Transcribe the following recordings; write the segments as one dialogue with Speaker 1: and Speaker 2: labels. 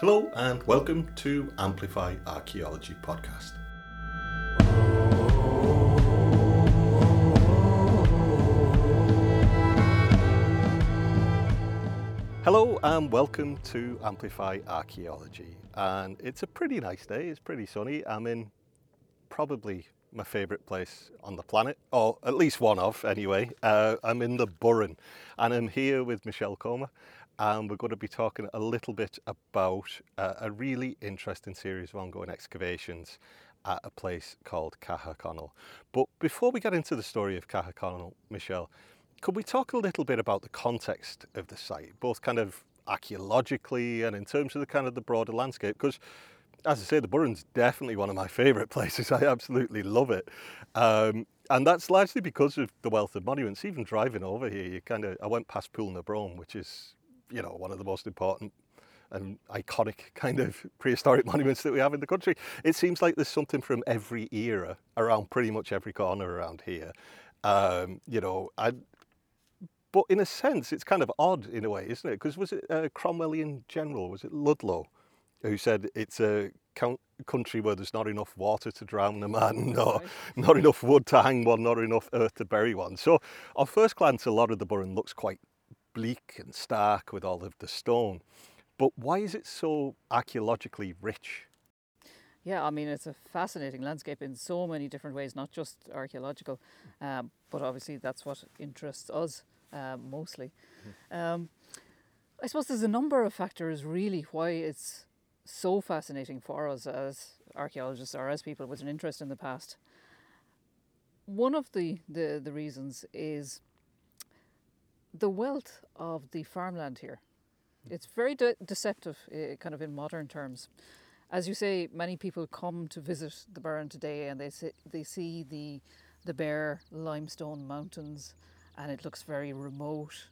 Speaker 1: Hello, and welcome to Amplify Archaeology Podcast. Hello, and welcome to Amplify Archaeology. And it's a pretty nice day, it's pretty sunny. I'm in probably my favourite place on the planet, or at least one of anyway. Uh, I'm in the Burren, and I'm here with Michelle Comber, and we're going to be talking a little bit about uh, a really interesting series of ongoing excavations at a place called Caherconnell. But before we get into the story of Caherconnell, Michelle, could we talk a little bit about the context of the site, both kind of archaeologically and in terms of the kind of the broader landscape? Because as I say, the Burren's definitely one of my favourite places. I absolutely love it. Um, and that's largely because of the wealth of monuments. Even driving over here, you kind of, I went past Pool which is, you know, one of the most important and iconic kind of prehistoric monuments that we have in the country. It seems like there's something from every era around pretty much every corner around here. Um, you know, I, but in a sense, it's kind of odd in a way, isn't it? Because was it a Cromwellian general? Was it Ludlow? who said it's a country where there's not enough water to drown a man, or not enough wood to hang one, not enough earth to bury one. So, on first glance, a lot of the Burren looks quite bleak and stark with all of the stone. But why is it so archaeologically rich?
Speaker 2: Yeah, I mean, it's a fascinating landscape in so many different ways, not just archaeological, um, but obviously that's what interests us uh, mostly. Mm-hmm. Um, I suppose there's a number of factors really why it's so fascinating for us as archaeologists or as people with an interest in the past. One of the, the, the reasons is the wealth of the farmland here. It's very de- deceptive, uh, kind of in modern terms. As you say, many people come to visit the Burren today and they see, they see the, the bare limestone mountains and it looks very remote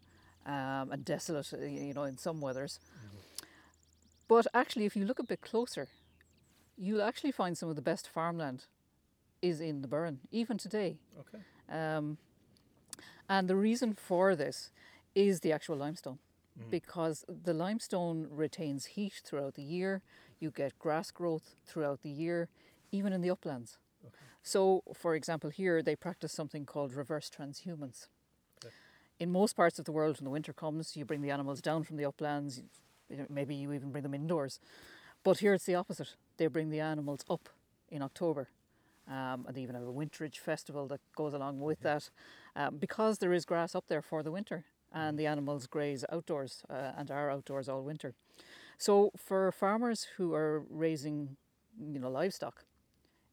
Speaker 2: um, and desolate, uh, you know, in some weathers. But actually, if you look a bit closer, you'll actually find some of the best farmland is in the Burren, even today.
Speaker 1: Okay.
Speaker 2: Um, and the reason for this is the actual limestone, mm. because the limestone retains heat throughout the year. You get grass growth throughout the year, even in the uplands. Okay. So, for example, here they practice something called reverse transhumance. Okay. In most parts of the world, when the winter comes, you bring the animals down from the uplands, maybe you even bring them indoors. But here it's the opposite. They bring the animals up in October. Um, and they even have a winterage festival that goes along with that um, because there is grass up there for the winter and the animals graze outdoors uh, and are outdoors all winter. So for farmers who are raising you know livestock,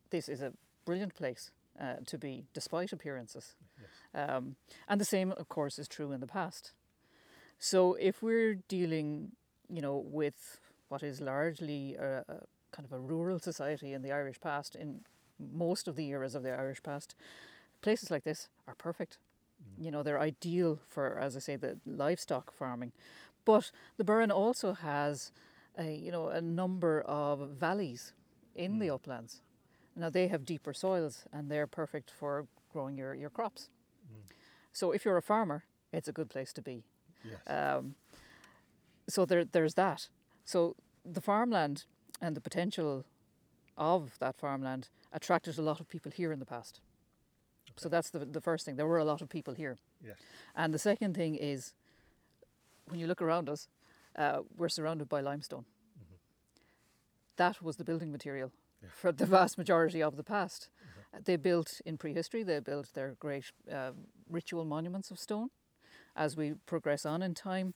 Speaker 2: this is a brilliant place uh, to be despite appearances. Yes. Um, and the same of course is true in the past. So if we're dealing you know, with what is largely a, a kind of a rural society in the Irish past, in most of the eras of the Irish past, places like this are perfect. Mm. You know, they're ideal for, as I say, the livestock farming. But the Burren also has, a, you know, a number of valleys in mm. the uplands. Now they have deeper soils and they're perfect for growing your, your crops. Mm. So if you're a farmer, it's a good place to be.
Speaker 1: Yes.
Speaker 2: Um, so there, there's that. So the farmland and the potential of that farmland attracted a lot of people here in the past. So that's the, the first thing. There were a lot of people here.
Speaker 1: Yes.
Speaker 2: And the second thing is when you look around us, uh, we're surrounded by limestone. Mm-hmm. That was the building material yeah. for the vast majority of the past. Mm-hmm. They built in prehistory, they built their great uh, ritual monuments of stone as we progress on in time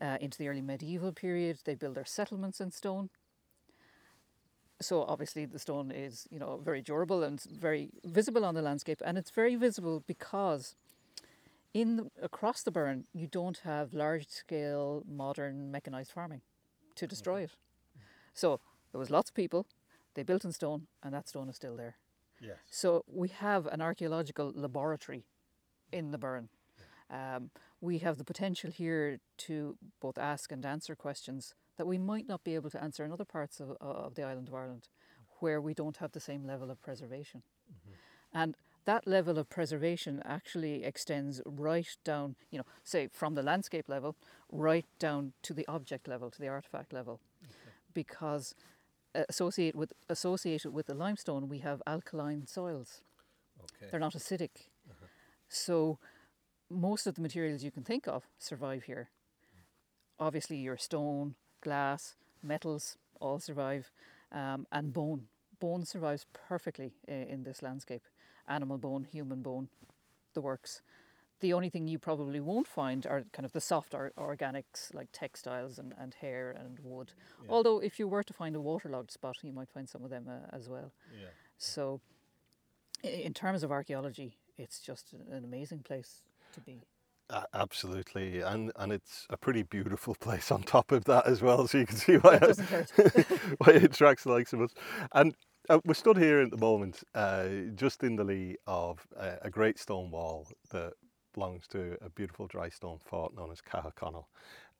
Speaker 2: uh, into the early medieval period. They build their settlements in stone. So obviously the stone is, you know, very durable and very visible on the landscape, and it's very visible because in the, across the Burren you don't have large-scale modern mechanized farming to destroy it. So there was lots of people. They built in stone, and that stone is still there.
Speaker 1: Yes.
Speaker 2: So we have an archaeological laboratory in the Burren Um, we have the potential here to both ask and answer questions that we might not be able to answer in other parts of, of the island of Ireland where we don't have the same level of preservation. Mm-hmm. And that level of preservation actually extends right down, you know, say from the landscape level, right down to the object level, to the artifact level. Okay. because uh, associated with associated with the limestone we have alkaline soils.
Speaker 1: Okay.
Speaker 2: They're not acidic. So most of the materials you can think of survive here. Obviously, your stone, glass, metals all survive, um, and bone. Bone survives perfectly i- in this landscape. Animal bone, human bone, the works. The only thing you probably won't find are kind of the soft or- organics like textiles and, and hair and wood.
Speaker 1: Yeah.
Speaker 2: Although, if you were to find a waterlogged spot, you might find some of them uh, as well.
Speaker 1: Yeah.
Speaker 2: So, in terms of archaeology, it's just an amazing place to be.
Speaker 1: A- absolutely, and and it's a pretty beautiful place on top of that as well. So you can see why
Speaker 2: doesn't
Speaker 1: why it attracts the likes of us. And uh, we're stood here at the moment, uh, just in the lee of uh, a great stone wall that belongs to a beautiful dry stone fort known as Caherconnell.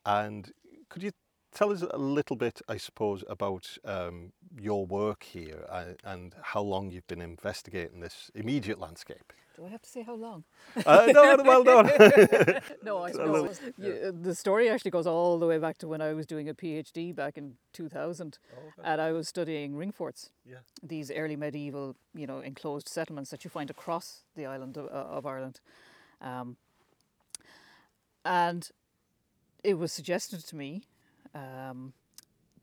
Speaker 1: And could you tell us a little bit, I suppose, about um, your work here and, and how long you've been investigating this immediate landscape?
Speaker 2: Do I have to say how long?
Speaker 1: Uh, no, well done.
Speaker 2: No, I suppose you, uh, the story actually goes all the way back to when I was doing a PhD back in 2000, and I was studying ring forts.
Speaker 1: Yeah.
Speaker 2: These early medieval, you know, enclosed settlements that you find across the island of, uh, of Ireland, um, and it was suggested to me um,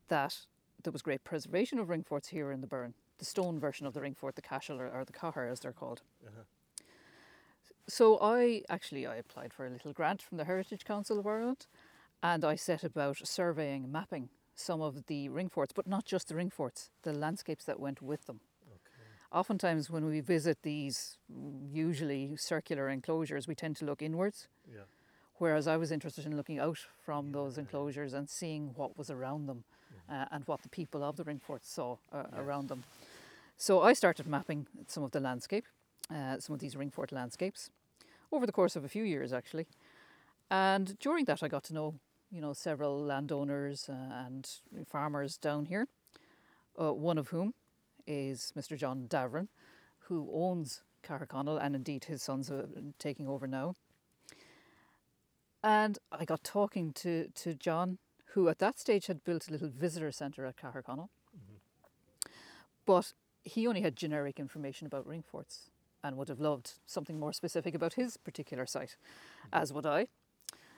Speaker 2: that there was great preservation of ring forts here in the Burren, the stone version of the ring fort, the cashel or, or the caher as they're called. So I actually I applied for a little grant from the Heritage Council of Ireland, and I set about surveying mapping some of the ring forts, but not just the ring forts, the landscapes that went with them. Oftentimes, when we visit these usually circular enclosures, we tend to look inwards,
Speaker 1: Yeah.
Speaker 2: Whereas I was interested in looking out from those enclosures and seeing what was around them uh, and what the people of the ring forts saw uh, around them. So I started mapping some of the landscape, uh, some of these ring fort landscapes, over the course of a few years actually. And during that, I got to know, you know, several landowners uh, and farmers down here. Uh, one of whom is Mr. John Davoren, who owns Caherconnell, and indeed his sons are taking over now. And I got talking to, to John, who at that stage had built a little visitor centre at Caherconnell. Mm-hmm. But he only had generic information about ring forts and would have loved something more specific about his particular site, mm-hmm. as would I.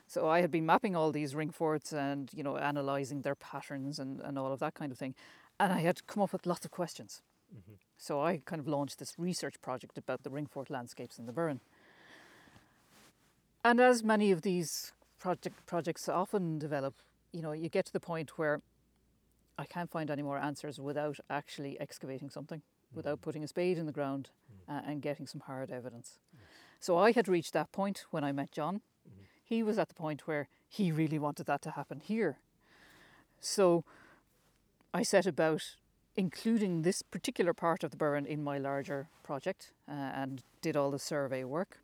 Speaker 2: So I had been mapping all these ring forts and, you know, analysing their patterns and, and all of that kind of thing. And I had come up with lots of questions. Mm-hmm. So I kind of launched this research project about the ring fort landscapes in the Burren. And as many of these project projects often develop, you know, you get to the point where I can't find any more answers without actually excavating something, without putting a spade in the ground uh, and getting some hard evidence. So I had reached that point when I met John. He was at the point where he really wanted that to happen here. So I set about including this particular part of the Burren in my larger project uh, and did all the survey work.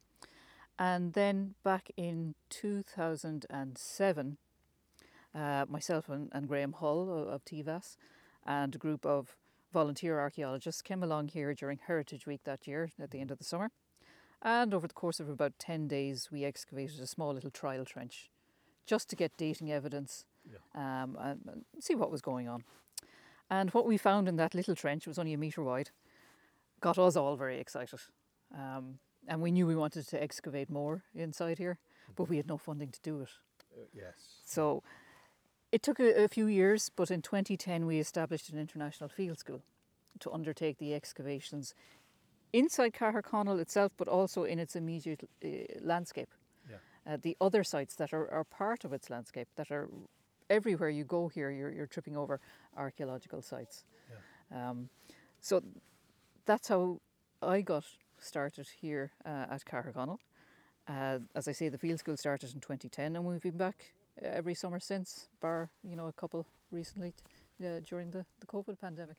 Speaker 2: And then back in 2007, uh, myself and, and Graeme Hull of, of TVAS and a group of volunteer archaeologists came along here during Heritage Week that year at the end of the summer. And over the course of about 10 days, we excavated a small little trial trench just to get dating evidence um, and, and see what was going on. And what we found in that little trench, it was only a metre wide, got us all very excited. Um, and we knew we wanted to excavate more inside here, but we had no funding to do it.
Speaker 1: yes.
Speaker 2: So it took a, a few years, but in 2010 we established an international field school to undertake the excavations inside Caherconnell itself, but also in its immediate uh, landscape.
Speaker 1: Yeah.
Speaker 2: Uh, the other sites that are, are part of its landscape, that are everywhere you go here, you're, you're tripping over archaeological sites. Yeah. Um, so that's how I got started here uh, at Caherconnell. Uh, as I say, the field school started in 2010, and we've been back uh, every summer since, bar you know a couple recently uh, during the, the COVID pandemic.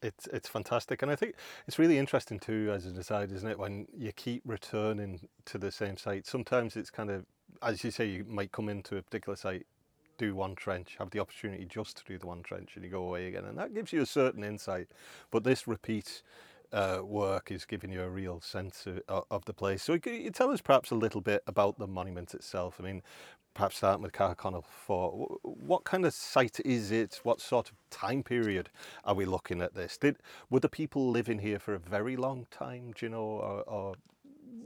Speaker 1: It's it's fantastic, and I think it's really interesting too, as an aside, isn't it? When you keep returning to the same site, sometimes it's kind of, as you say, you might come into a particular site, do one trench, have the opportunity just to do the one trench, and you go away again, and that gives you a certain insight. But this repeat uh, work is giving you a real sense of, of the place. So, could you tell us perhaps a little bit about the monument itself? I mean, perhaps starting with Caherconnell Fort. What kind of site is it? What sort of time period are we looking at this? Did were the people living here for a very long time? Do you know, or, or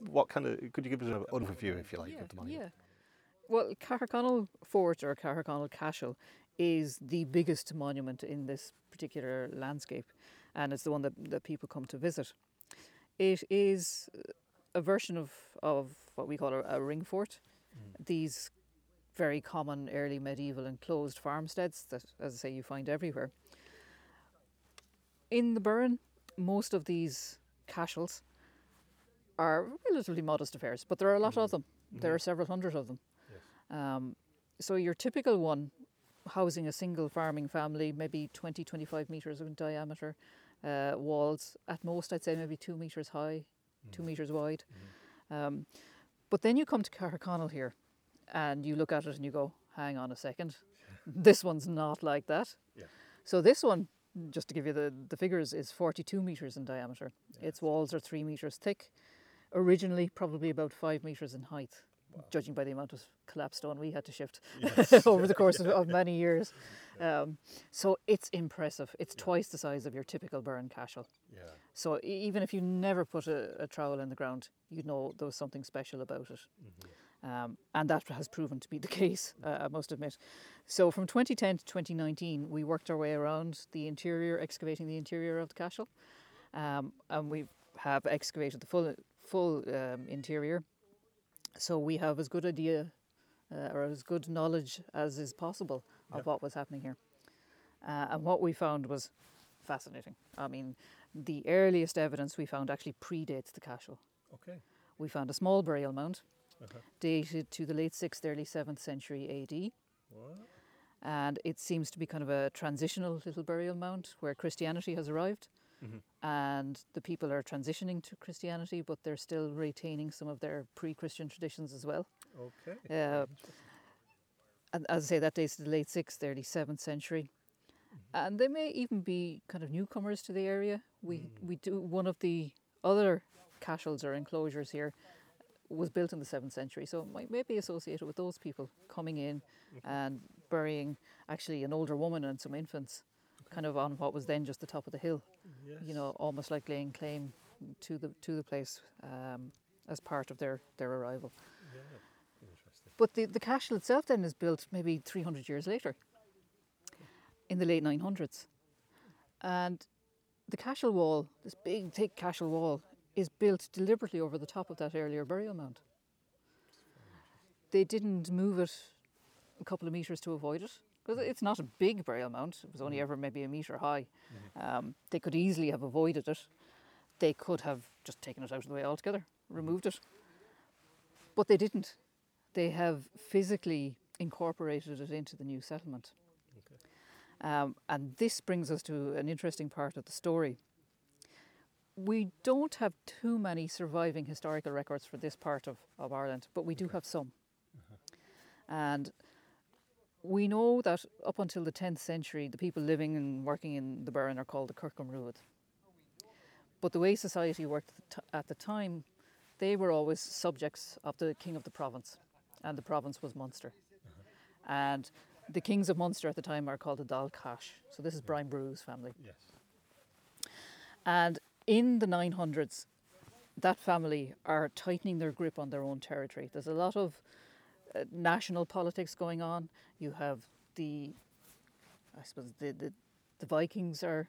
Speaker 1: what kind of? Could you give us an overview, if you like,
Speaker 2: yeah,
Speaker 1: of the monument?
Speaker 2: Yeah. Well, Caherconnell Fort or Caherconnell Cashel is the biggest monument in this particular landscape, and it's the one that, that people come to visit. It is a version of, of what we call a, a ring fort. Mm. These very common early medieval enclosed farmsteads that, as I say, you find everywhere. In the Burren, most of these cashels are relatively modest affairs, but there are a lot mm. of them. Mm. There are several hundred of them. Yes. Um, so your typical one, housing a single farming family, maybe 20, 25 metres in diameter, uh, walls at most, I'd say maybe two metres high, mm. two metres wide. Mm. Um, but then you come to Caherconnell here, and you look at it and you go, hang on a second, this one's not like that. Yeah. So this one, just to give you the, the figures, is 42 metres in diameter. Yeah. Its walls are three metres thick. Originally, probably about five metres in height, wow. judging by the amount of collapsed stone we had to shift yes. over the course of, of many years. Um, so it's impressive. It's yeah. twice the size of your typical Burren cashel. Yeah. So even if you never put a, a, trowel in the ground, you'd know there was something special about it. Mm-hmm. Um, and that has proven to be the case, uh, I must admit. So from 2010 to 2019, we worked our way around the interior, excavating the interior of the cashel. Um, and we have excavated the full, full um, interior. So we have as good idea uh, or as good knowledge as is possible of yep. what was happening here. Uh, and what we found was fascinating. I mean, the earliest evidence we found actually predates the cashel. Okay. We found a small burial mound uh-huh. dated to the late 6th, early 7th century AD. What? And it seems to be kind of a transitional little burial mound where Christianity has arrived. Mm-hmm. And the people are transitioning to Christianity, but they're still retaining some of their pre Christian traditions as well. Okay. Uh, and as I say, that dates to the late 6th, early 7th century. Mm-hmm. And they may even be kind of newcomers to the area. We, mm. we do one of the other cashels or enclosures here was built in the seventh century, so it might, may be associated with those people coming in and burying actually an older woman and some infants, kind of on what was then just the top of the hill. Yes. You know, almost like laying claim to the to the place um, as part of their their arrival. Yeah. Interesting. But the the cashel itself then is built maybe 300 years later, in the late 900s, and the castle wall, this big thick castle wall, is built deliberately over the top of that earlier burial mound. They didn't move it a couple of metres to avoid it because it's not a big burial mound. It was only mm-hmm. ever maybe a metre high. Mm-hmm. Um, they could easily have avoided it. They could have just taken it out of the way altogether, removed it. But they didn't. They have physically incorporated it into the new settlement. Okay. Um, and this brings us to an interesting part of the story we don't have too many surviving historical records for this part of, of Ireland, but we do have some. Uh-huh. And we know that up until the 10th century, the people living and working in the Burren are called the Kirkham But the way society worked at the time, they were always subjects of the king of the province, and the province was Munster. Uh-huh. And the kings of Munster at the time are called the Dál Cais. So this is Brian Boru's family. Yes. And in the 900s, that family are tightening their grip on their own territory. There's a lot of uh, national politics going on. You have the, I suppose, the, the, the Vikings are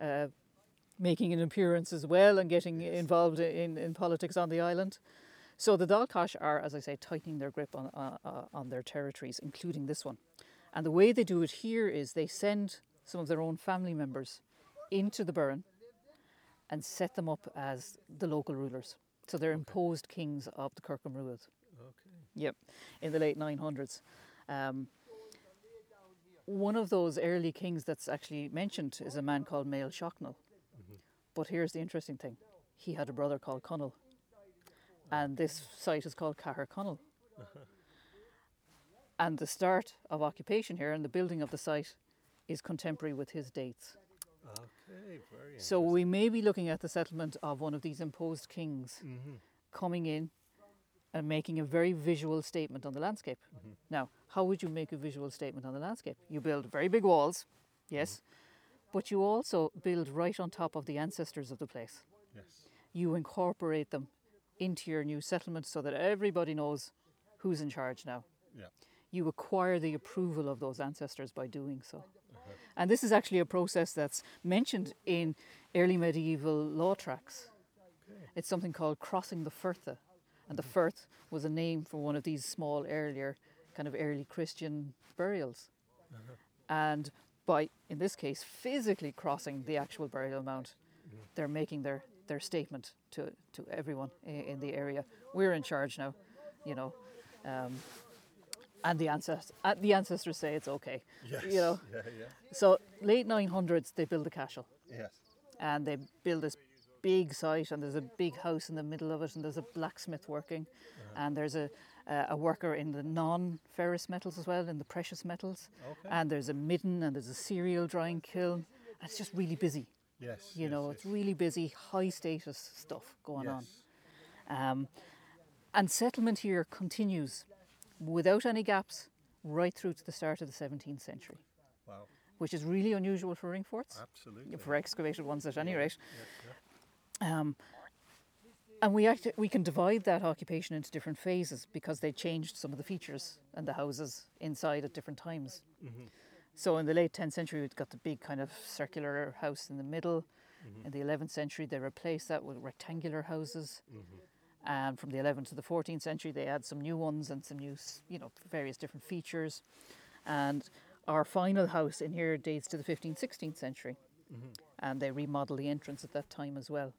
Speaker 2: uh, making an appearance as well and getting involved in, in politics on the island. So the Dál Cais are, as I say, tightening their grip on, uh, on their territories, including this one. And the way they do it here is they send some of their own family members into the Burren and set them up as the local rulers. So they're imposed kings of the Corcu Modruad. Yep, in the late 900s. Um, one of those early kings that's actually mentioned is a man called Mael Sechnaill. Mm-hmm. But here's the interesting thing he had a brother called Conall. And this site is called Caherconnell. and the start of occupation here and the building of the site is contemporary with his dates. Okay.
Speaker 1: Very
Speaker 2: So we may be looking at the settlement of one of these imposed kings
Speaker 1: Mhm.
Speaker 2: coming in and making a very visual statement on the landscape.
Speaker 1: Mm-hmm.
Speaker 2: Now, how would you make a visual statement on the landscape? You build very big walls, yes, mm-hmm. but you also build right on top of the ancestors of the place.
Speaker 1: Yes.
Speaker 2: You incorporate them into your new settlement so that everybody knows who's in charge now.
Speaker 1: Yeah.
Speaker 2: You acquire the approval of those ancestors by doing so. Uh-huh. And this is actually a process that's mentioned in early medieval law tracts. It's something called crossing the ferta. And the fert was a name for one of these small, earlier, kind of early Christian burials. And by, in this case, physically crossing the actual burial mound, they're making their, their statement to, to everyone in, in the area. We're in charge now, you know. Um, and the, ancest- uh, the ancestors say it's okay.
Speaker 1: Yes.
Speaker 2: You know,
Speaker 1: Yeah, yeah.
Speaker 2: so late 900s, they build a castle
Speaker 1: Yes.
Speaker 2: and they build this big site and there's a big house in the middle of it and there's a blacksmith working and there's a, a a worker in the non-ferrous metals as well in the precious metals
Speaker 1: Okay.
Speaker 2: and there's a midden and there's a cereal drying kiln and it's just really busy
Speaker 1: Yes.
Speaker 2: you
Speaker 1: yes,
Speaker 2: know
Speaker 1: yes.
Speaker 2: it's really busy high status stuff going
Speaker 1: yes.
Speaker 2: on um, and settlement here continues without any gaps right through to the start of the 17th century
Speaker 1: Wow.
Speaker 2: which is really unusual for ring forts
Speaker 1: Absolutely.
Speaker 2: for excavated ones at any
Speaker 1: Yeah,
Speaker 2: rate
Speaker 1: yeah, yeah.
Speaker 2: Um, and we act- we can divide that occupation into different phases because they changed some of the features and the houses inside at different times.
Speaker 1: Mhm.
Speaker 2: So in the late 10th century, we've got the big kind of circular house in the middle.
Speaker 1: Mm-hmm.
Speaker 2: In the 11th century, they replaced that with rectangular houses.
Speaker 1: Mhm.
Speaker 2: And from the 11th to the 14th century, they add some new ones and some new, you know, various different features. And our final house in here dates to the 15th, 16th century.
Speaker 1: Mhm.
Speaker 2: And they remodel the entrance at that time as well.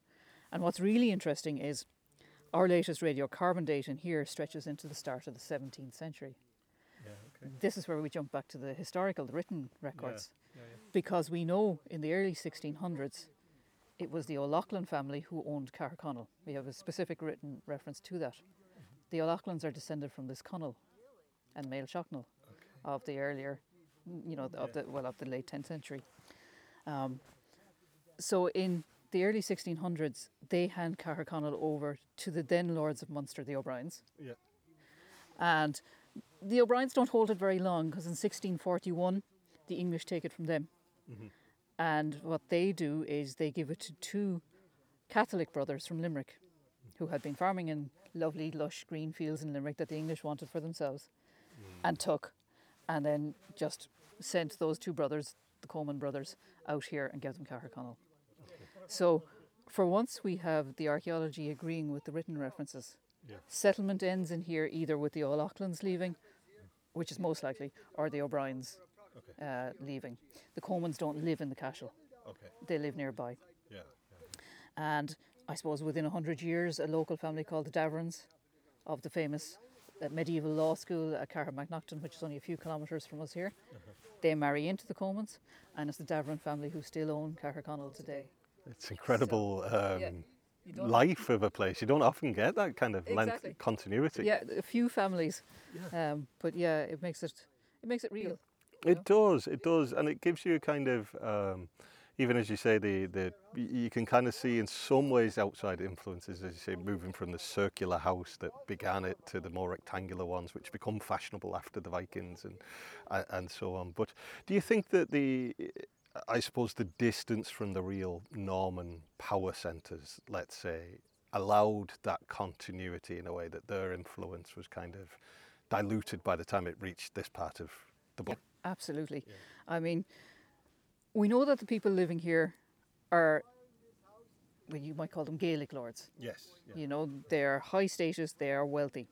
Speaker 2: And what's really interesting is our latest radiocarbon date in here stretches into the start of the 17th century.
Speaker 1: Yeah. Okay.
Speaker 2: This is where we jump back to the historical, the written records,
Speaker 1: Yeah, yeah.
Speaker 2: because we know in the early 1600s it was the O'Loughlin family who owned Caherconnell. We have a specific written reference to that. The O'Loughlins are descended from this Connell and Mael Sechnaill of the earlier, you know, of the well of the late 10th century. Um, so in the early 1600s, they hand Caherconnell over to the then Lords of Munster, the O'Briens.
Speaker 1: Yeah.
Speaker 2: And the O'Briens don't hold it very long because in 1641 the English take it from them.
Speaker 1: Mhm.
Speaker 2: And what they do is they give it to two Catholic brothers from Limerick who had been farming in lovely, lush green fields in Limerick that the English wanted for themselves and took, and then just sent those two brothers, the Coleman brothers, out here and gave them Caherconnell. So for once we have the archaeology agreeing with the written references.
Speaker 1: Yeah.
Speaker 2: Settlement ends in here either with the O'Loughlins leaving, which is most likely, or the O'Briens
Speaker 1: Okay.
Speaker 2: uh, leaving. The Comans don't live in the Cashel,
Speaker 1: Okay.
Speaker 2: they live nearby.
Speaker 1: Yeah. yeah.
Speaker 2: And I suppose within a hundred years, a local family called the Davorens, of the famous uh, medieval law school at Cahermacnaghten, which is only a few kilometres from us here, they marry into the Comans, and it's the Davoren family who still own Caherconnell today.
Speaker 1: It's incredible um,
Speaker 2: yeah,
Speaker 1: life of a place. You don't often get that kind of
Speaker 2: Exactly.
Speaker 1: length continuity.
Speaker 2: Yeah, a few families, um, but yeah, it makes it it makes it real.
Speaker 1: It does, it does, and it gives you a kind of, um, even as you say, the the you can kind of see in some ways outside influences, as you say, moving from the circular house that began it to the more rectangular ones, which become fashionable after the Vikings and and so on. But do you think that the I suppose the distance from the real Norman power centres, let's say, allowed that continuity in a way that their influence was kind of diluted by the time it reached this part of the book.
Speaker 2: Absolutely. I mean, we know that the people living here are, well, you might call them Gaelic lords.
Speaker 1: Yes.
Speaker 2: You know, they are high status, they are wealthy.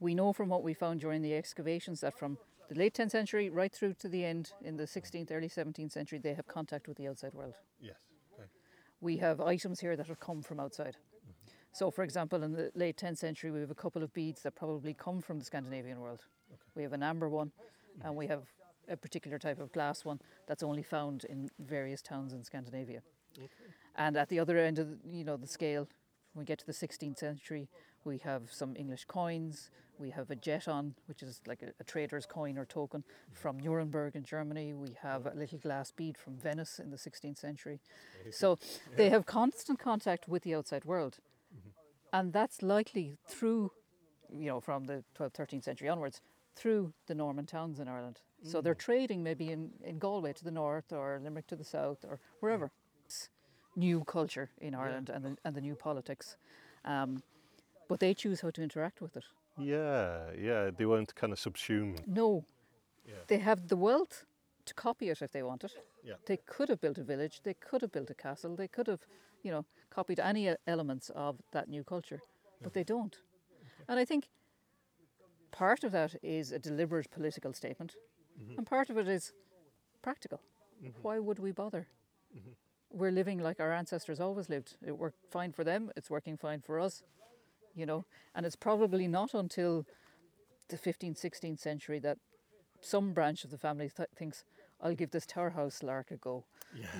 Speaker 2: We know from what we found during the excavations that from the late 10th century right through to the end in the 16th, early 17th century, they have contact with the outside world.
Speaker 1: Yes. Okay.
Speaker 2: we have items here that have come from outside. So, for example, in the late 10th century, we have a couple of beads that probably come from the Scandinavian world. We have an amber one, and we have a particular type of glass one that's only found in various towns in Scandinavia. And at the other end of the, you know the scale, when we get to the 16th century, we have some English coins, We have a jeton, which is like a, a trader's coin or token from Nuremberg in Germany. We have a little glass bead from Venice in the 16th century. So they have constant contact with the outside world. Mm-hmm. And that's likely through, you know, from the 12th, 13th century onwards, through the Norman towns in Ireland. So mm. they're trading maybe in, in Galway to the north or Limerick to the south or wherever. It's new culture in Ireland and, the, and the new politics. Um, but they choose how to interact with it.
Speaker 1: Yeah, yeah. They weren't kind of subsumed.
Speaker 2: No,
Speaker 1: Yeah.
Speaker 2: they have the wealth to copy it if they want it.
Speaker 1: Yeah.
Speaker 2: They could have built a village, they could have built a castle, they could have, you know, copied any elements of that new culture, but they don't. And I think part of that is a deliberate political statement, mm-hmm. and part of it is practical. Mm-hmm. Why would we bother? Mm-hmm. We're living like our ancestors always lived. It worked fine for them, it's working fine for us, you know. And it's probably not until the 15th, 16th century that some branch of the family th- thinks, I'll give this tower house lark a go.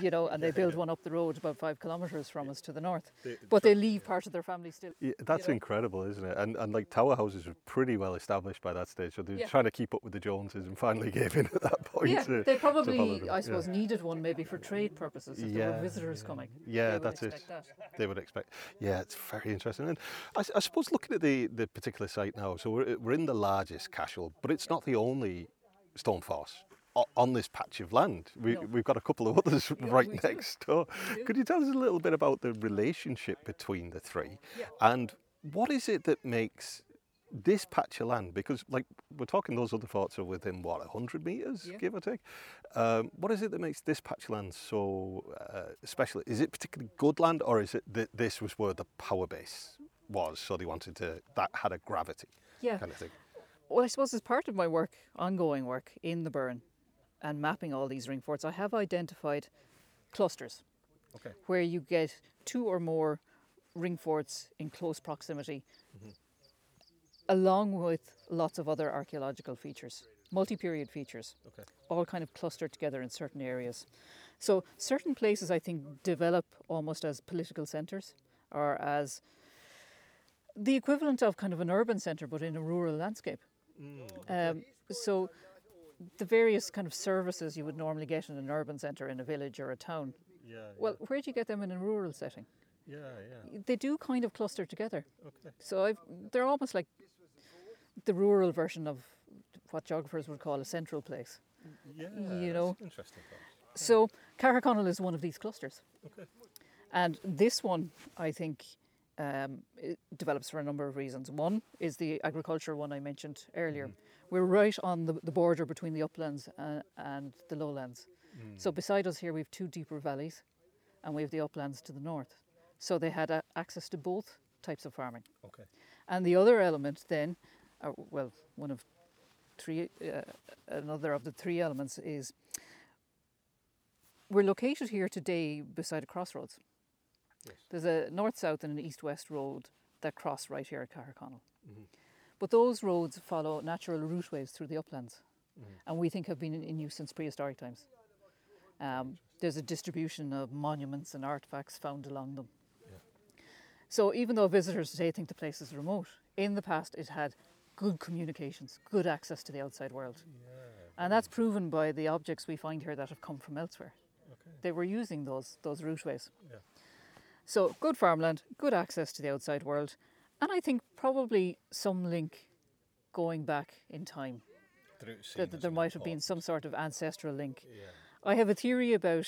Speaker 2: You know, and they build one up the road about five kilometres from us to the north.
Speaker 1: They-
Speaker 2: But they leave part of their family still.
Speaker 1: Yeah, that's
Speaker 2: know?
Speaker 1: incredible, isn't it? And and like tower houses were pretty well established by that stage, so they're
Speaker 2: Yeah.
Speaker 1: trying to keep up with the Joneses and finally gave in at that point.
Speaker 2: Yeah,
Speaker 1: to-
Speaker 2: they probably. I
Speaker 1: Yeah.
Speaker 2: suppose, needed one maybe for trade purposes if there
Speaker 1: Yeah,
Speaker 2: were visitors coming.
Speaker 1: Yeah, that's it.
Speaker 2: that.
Speaker 1: They would expect. Yeah, it's very interesting. And I, I suppose looking at the, the particular site now, so we're, we're in the largest cashel, but it's not the only stone force on this patch of land. We,
Speaker 2: No.
Speaker 1: We've got a couple of others right
Speaker 2: we do.
Speaker 1: next door. Could you tell us a little bit about the relationship between the three?
Speaker 2: Yeah.
Speaker 1: And what is it that makes this patch of land, because like we're talking those other forts are within what, 100 metres,
Speaker 2: Yeah.
Speaker 1: give or take? Um, what is it that makes this patch of land so uh, special? Is it particularly good land or is it that this was where the power base was, so they wanted to, that had a gravity
Speaker 2: Yeah.
Speaker 1: kind of thing?
Speaker 2: Well, I suppose as part of my work, ongoing work in the Burren and mapping all these ring forts, I have identified clusters
Speaker 1: Okay.
Speaker 2: where you get two or more ring forts in close proximity, along with lots of other archaeological features, multi period features,
Speaker 1: Okay.
Speaker 2: all kind of clustered together in certain areas. So, certain places I think develop almost as political centres or as the equivalent of kind of an urban centre but in a rural landscape. Um, so, the various kind of services you would normally get in an urban centre in a village or a town.
Speaker 1: Yeah.
Speaker 2: Well, where do you get them in a rural setting?
Speaker 1: yeah, yeah.
Speaker 2: They do kind of cluster together.
Speaker 1: Okay.
Speaker 2: So I've, they're almost like the rural version of what geographers would call a central place.
Speaker 1: Yeah.
Speaker 2: You know.
Speaker 1: Interesting.
Speaker 2: So Caherconnell is one of these clusters.
Speaker 1: Okay.
Speaker 2: And this one, I think, um, develops for a number of reasons. One is the agricultural one I mentioned earlier. We're right on the, the border between the uplands uh, and the lowlands. So beside us here, we have two deeper valleys, and we have the uplands to the north. So they had uh, access to both types of farming.
Speaker 1: Okay.
Speaker 2: And the other element then, uh, well, one of three, uh, another of the three elements is we're located here today beside a crossroads.
Speaker 1: Yes.
Speaker 2: There's a north south and an east west road that cross right here at Caherconnell.
Speaker 1: Mm-hmm.
Speaker 2: But those roads follow natural routeways through the uplands
Speaker 1: Mm-hmm.
Speaker 2: and we think have been in, in use since prehistoric times. Um, there's a distribution of monuments and artifacts found along them. So even though visitors today think the place is remote, in the past it had good communications, good access to the outside world. And that's proven by the objects we find here that have come from elsewhere.
Speaker 1: Okay.
Speaker 2: They were using those those routeways.
Speaker 1: Yeah.
Speaker 2: So good farmland, good access to the outside world, and I think probably some link going back in time. That, that there might have been some sort of ancestral link.
Speaker 1: Yeah.
Speaker 2: I have a theory about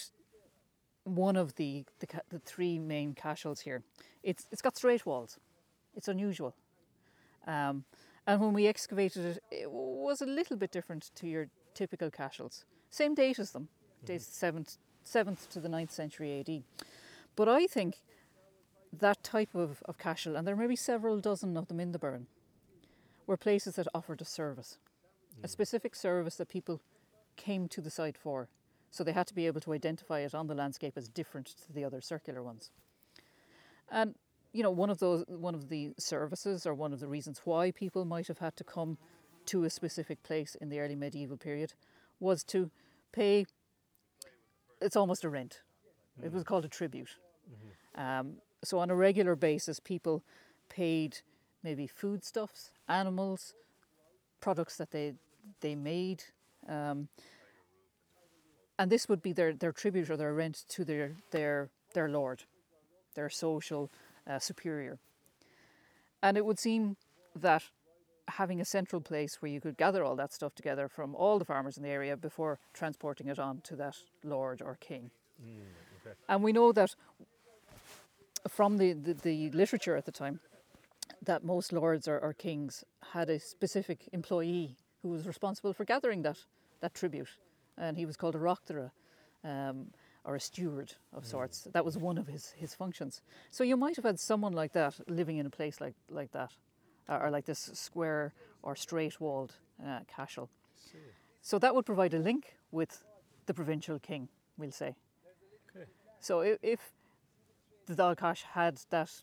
Speaker 2: one of the the, the three main cashels here. It's it's got straight walls. It's unusual. Um, and when we excavated it, it was a little bit different to your typical cashels. Same date as them, dates seventh seventh to the 9th century AD. But I think that type of, of cashel, and there may be several dozen of them in the Burren, were places that offered a service, a mm. specific service that people came to the site for. So they had to be able to identify it on the landscape as different to the other circular ones. And you know, one of those one of the services or one of the reasons why people might have had to come to a specific place in the early medieval period was to pay it's almost a rent. It was mm. called a tribute. Mm-hmm. Um, so on a regular basis people paid maybe foodstuffs, animals, products that they they made. Um, and this would be their, their tribute or their rent to their their their lord, their social uh, superior. And it would seem that having a central place where you could gather all that stuff together from all the farmers in the area before transporting it on to that lord or king.
Speaker 1: okay.
Speaker 2: And we know that from the, the, the literature at the time, that most lords or, or kings had a specific employee who was responsible for gathering that, that tribute. And he was called a rechtaire, um, or a steward of sorts. That was one of his, his functions. So you might have had someone like that living in a place like, like that, or, or like this square or straight walled uh, cashel. So that would provide a link with the provincial king, we'll say.
Speaker 1: Okay.
Speaker 2: So if, if the Dál Cais had that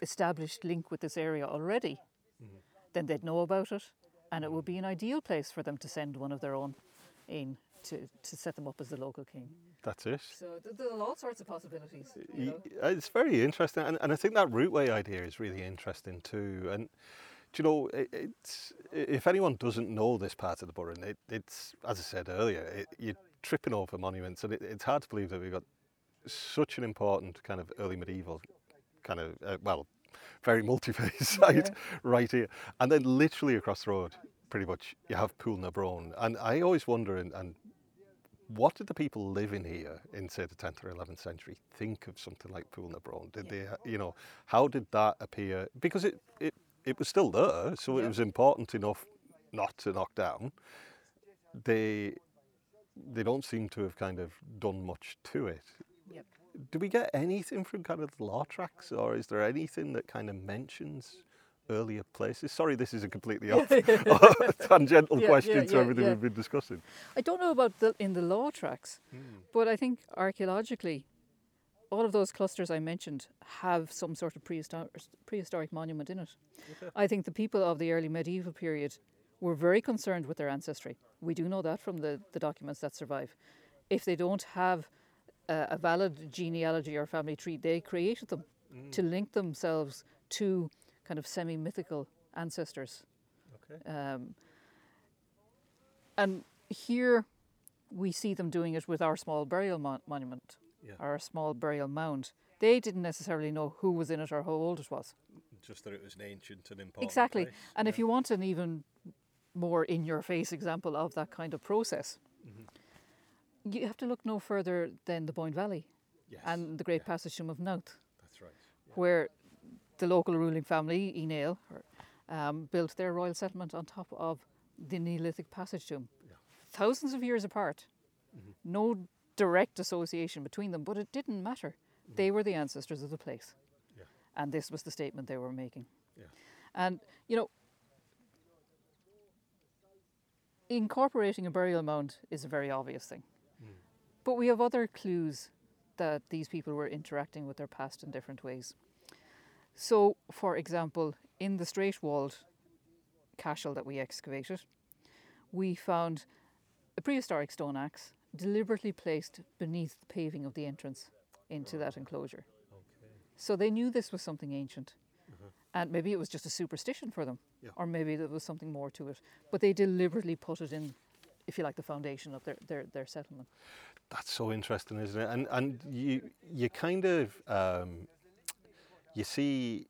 Speaker 2: established link with this area already, mm-hmm. then they'd know about it, and it would be an ideal place for them to send one of their own in to, to set them up as the local king.
Speaker 1: That's it.
Speaker 2: So th- there are all sorts of possibilities. You know?
Speaker 1: Uh, it's very interesting, and, and I think that routeway idea is really interesting too. And do you know, it, it's if anyone doesn't know this part of the Burren, it, it's as I said earlier, it, you're tripping over monuments, and it, it's hard to believe that we've got such an important kind of early medieval kind of uh, well, very multi-phase site right here, and then literally across the road, pretty much you have Poulnabrone, and I always wonder and. and what did the people living here in, say, the 10th or 11th century think of something like Poulnabrone? Did they, you know, how did that appear? Because it, it, it was still there, so it was important enough not to knock down. They, they don't seem to have kind of done much to it.
Speaker 2: Yep.
Speaker 1: Do we get anything from kind of the law tracts, or is there anything that kind of mentions earlier places? Sorry, this is a completely off, tangential
Speaker 2: Yeah,
Speaker 1: question
Speaker 2: yeah,
Speaker 1: to
Speaker 2: yeah,
Speaker 1: everything we've been discussing.
Speaker 2: I don't know about the, in the law tracts, hmm. but I think archaeologically, all of those clusters I mentioned have some sort of prehistoric, prehistoric monument in it. I think the people of the early medieval period were very concerned with their ancestry. We do know that from the, the documents that survive. If they don't have a, a valid genealogy or family tree, they created them to link themselves to kind of semi mythical ancestors.
Speaker 1: Okay.
Speaker 2: Um, and here we see them doing it with our small burial mon- monument,
Speaker 1: Yeah.
Speaker 2: our small burial mound. They didn't necessarily know who was in it or how old it was.
Speaker 1: Just that it was an ancient and important
Speaker 2: exactly. And if you want an even more in your face example of that kind of process, you have to look no further than the Boyne Valley
Speaker 1: yes,
Speaker 2: and the Great Passage Tomb of Knowth,
Speaker 1: that's right.
Speaker 2: where the local ruling family, Uí Néill, um, built their royal settlement on top of the Neolithic Passage Tomb.
Speaker 1: Yeah.
Speaker 2: Thousands of years apart. No direct association between them, but it didn't matter. They were the ancestors of the place.
Speaker 1: Yeah.
Speaker 2: And this was the statement they were making.
Speaker 1: Yeah.
Speaker 2: And, you know, incorporating a burial mound is a very obvious thing. But we have other clues that these people were interacting with their past in different ways. So, for example, in the straight walled cashel that we excavated, we found a prehistoric stone axe deliberately placed beneath the paving of the entrance into that enclosure.
Speaker 1: Okay.
Speaker 2: So they knew this was something ancient. Mm-hmm. And maybe it was just a superstition for them,
Speaker 1: Yeah.
Speaker 2: or maybe there was something more to it. But they deliberately put it in, if you like, the foundation of their, their, their settlement.
Speaker 1: That's so interesting, isn't it? And and you you kind of um, you see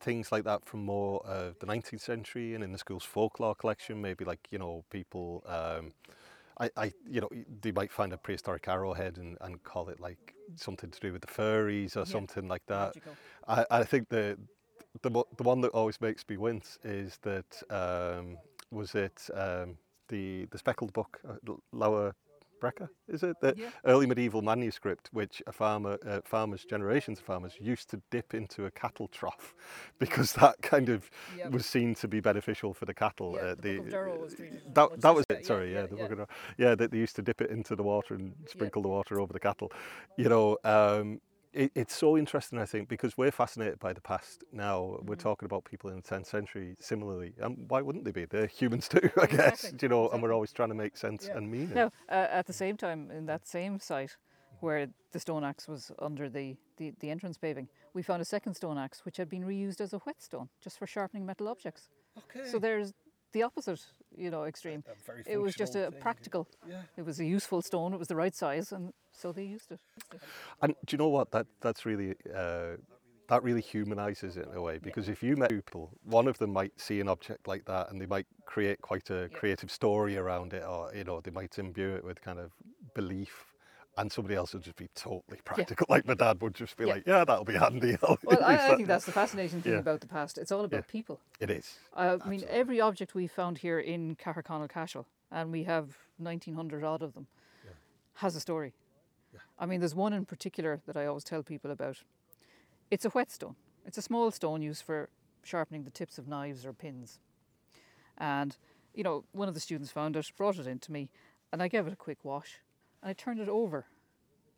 Speaker 1: things like that from more of the 19th century and in the school's folklore collection. Maybe like you know people. Um, I, I, you know, they might find a prehistoric arrowhead and, and call it like something to do with the furries or
Speaker 2: Yeah.
Speaker 1: something like that.
Speaker 2: Magical.
Speaker 1: I, I think the the the one that always makes me wince is that um, was it um, the the speckled book uh, Leabhar Breac is it the
Speaker 2: Yeah.
Speaker 1: early medieval manuscript which a farmer uh, farmers generations of farmers used to dip into a cattle trough because that kind of
Speaker 2: Yep.
Speaker 1: was seen to be beneficial for the cattle.
Speaker 2: Yeah,
Speaker 1: uh,
Speaker 2: the Durrow was
Speaker 1: that that was it. Sorry, yeah,
Speaker 2: yeah,
Speaker 1: the
Speaker 2: yeah.
Speaker 1: Durrow. Yeah, that they used to dip it into the water and sprinkle the water over the cattle. You know, um, it, it's so interesting, I think, because we're fascinated by the past now. We're
Speaker 2: Mm-hmm.
Speaker 1: talking about people in the 10th century similarly. And why wouldn't they be? They're humans too, I guess.
Speaker 2: Exactly,
Speaker 1: You know, and we're always trying to make sense
Speaker 2: Yeah.
Speaker 1: and meaning.
Speaker 2: Now, uh, at the same time, in that same site, where the stone axe was under the, the, the entrance paving. We found a second stone axe which had been reused as a whetstone, just for sharpening metal objects.
Speaker 1: Okay.
Speaker 2: So there's the opposite, you know, extreme.
Speaker 1: A very
Speaker 2: It was just a
Speaker 1: thing,
Speaker 2: practical.
Speaker 1: Yeah.
Speaker 2: It was a useful stone. It was the right size, and so they used it.
Speaker 1: And do you know what? That that's really uh, that really humanises it in a way because if you met people, one of them might see an object like that and they might create quite a
Speaker 2: Yeah.
Speaker 1: creative story around it, or you know they might imbue it with kind of belief. And somebody else would just be totally practical, like my dad would just be
Speaker 2: Yeah.
Speaker 1: like, "Yeah, that'll be handy." I'll
Speaker 2: Well, I, I think that's the fascinating thing
Speaker 1: Yeah.
Speaker 2: about the past. It's all about people.
Speaker 1: it is.
Speaker 2: I mean, every object we found here in Caherconnell Cashel, and we have 1900 odd of them, has a story. I mean, there's one in particular that I always tell people about. It's a whetstone. It's a small stone used for sharpening the tips of knives or pins. And, you know, one of the students found it, brought it in to me, and I gave it a quick wash, and I turned it over.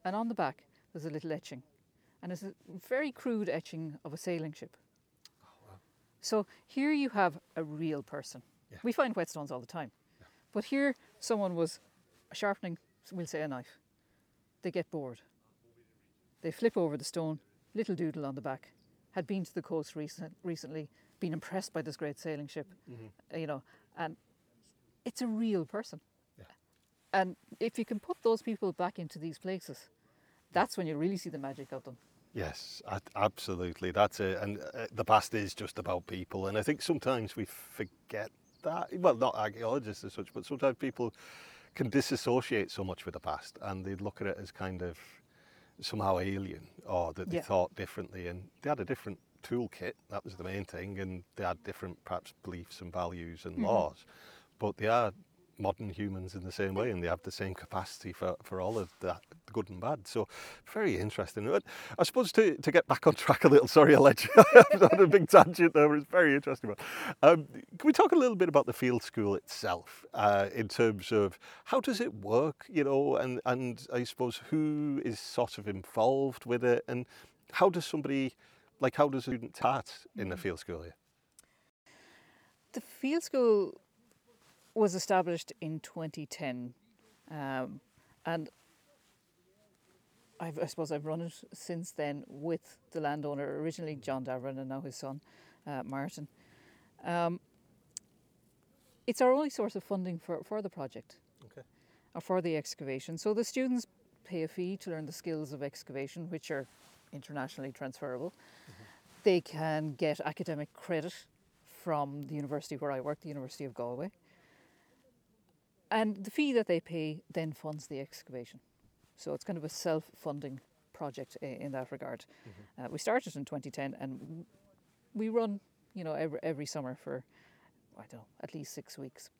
Speaker 2: And on the back, there's a little etching. And it's a very crude etching of a sailing ship. So here you have a real person.
Speaker 1: Yeah.
Speaker 2: We find whetstones all the time. But here someone was sharpening, we'll say a knife. They get bored. They flip over the stone, little doodle on the back, had been to the coast recent, recently, been impressed by this great sailing ship, uh, you know, and it's a real person.
Speaker 1: Yeah.
Speaker 2: And if you can put those people back into these places, that's when you really see the magic of them.
Speaker 1: Yes, absolutely. That's it. And uh, the past is just about people. And I think sometimes we forget that. Well, not archaeologists as such, but sometimes people can disassociate so much with the past and they look at it as kind of somehow alien or that they
Speaker 2: Yeah.
Speaker 1: thought differently. And they had a different toolkit, that was the main thing. And they had different, perhaps, beliefs and values and mm-hmm. laws. But they are modern humans in the same way and they have the same capacity for, for all of that good and bad. So very interesting. But i suppose to, to get back on track a little sorry i let you on a big tangent there but it's very interesting one. Um, can we talk a little bit about the field school itself uh, in terms of how does it work you know and and i suppose who is sort of involved with it and how does somebody like how does a student start in the field school here?
Speaker 2: The field school was established in 2010, um, and I've, I suppose I've run it since then with the landowner, originally John Davoren and now his son, uh, Martin. Um, it's our only source of funding for, for the project
Speaker 1: okay
Speaker 2: or for the excavation. So the students pay a fee to learn the skills of excavation, which are internationally transferable. They can get academic credit from the university where I work, the University of Galway. And the fee that they pay then funds the excavation. So it's kind of a self funding project in that regard. Uh, we started in 2010 and we run, you know, every, every summer for, I don't know, at least six weeks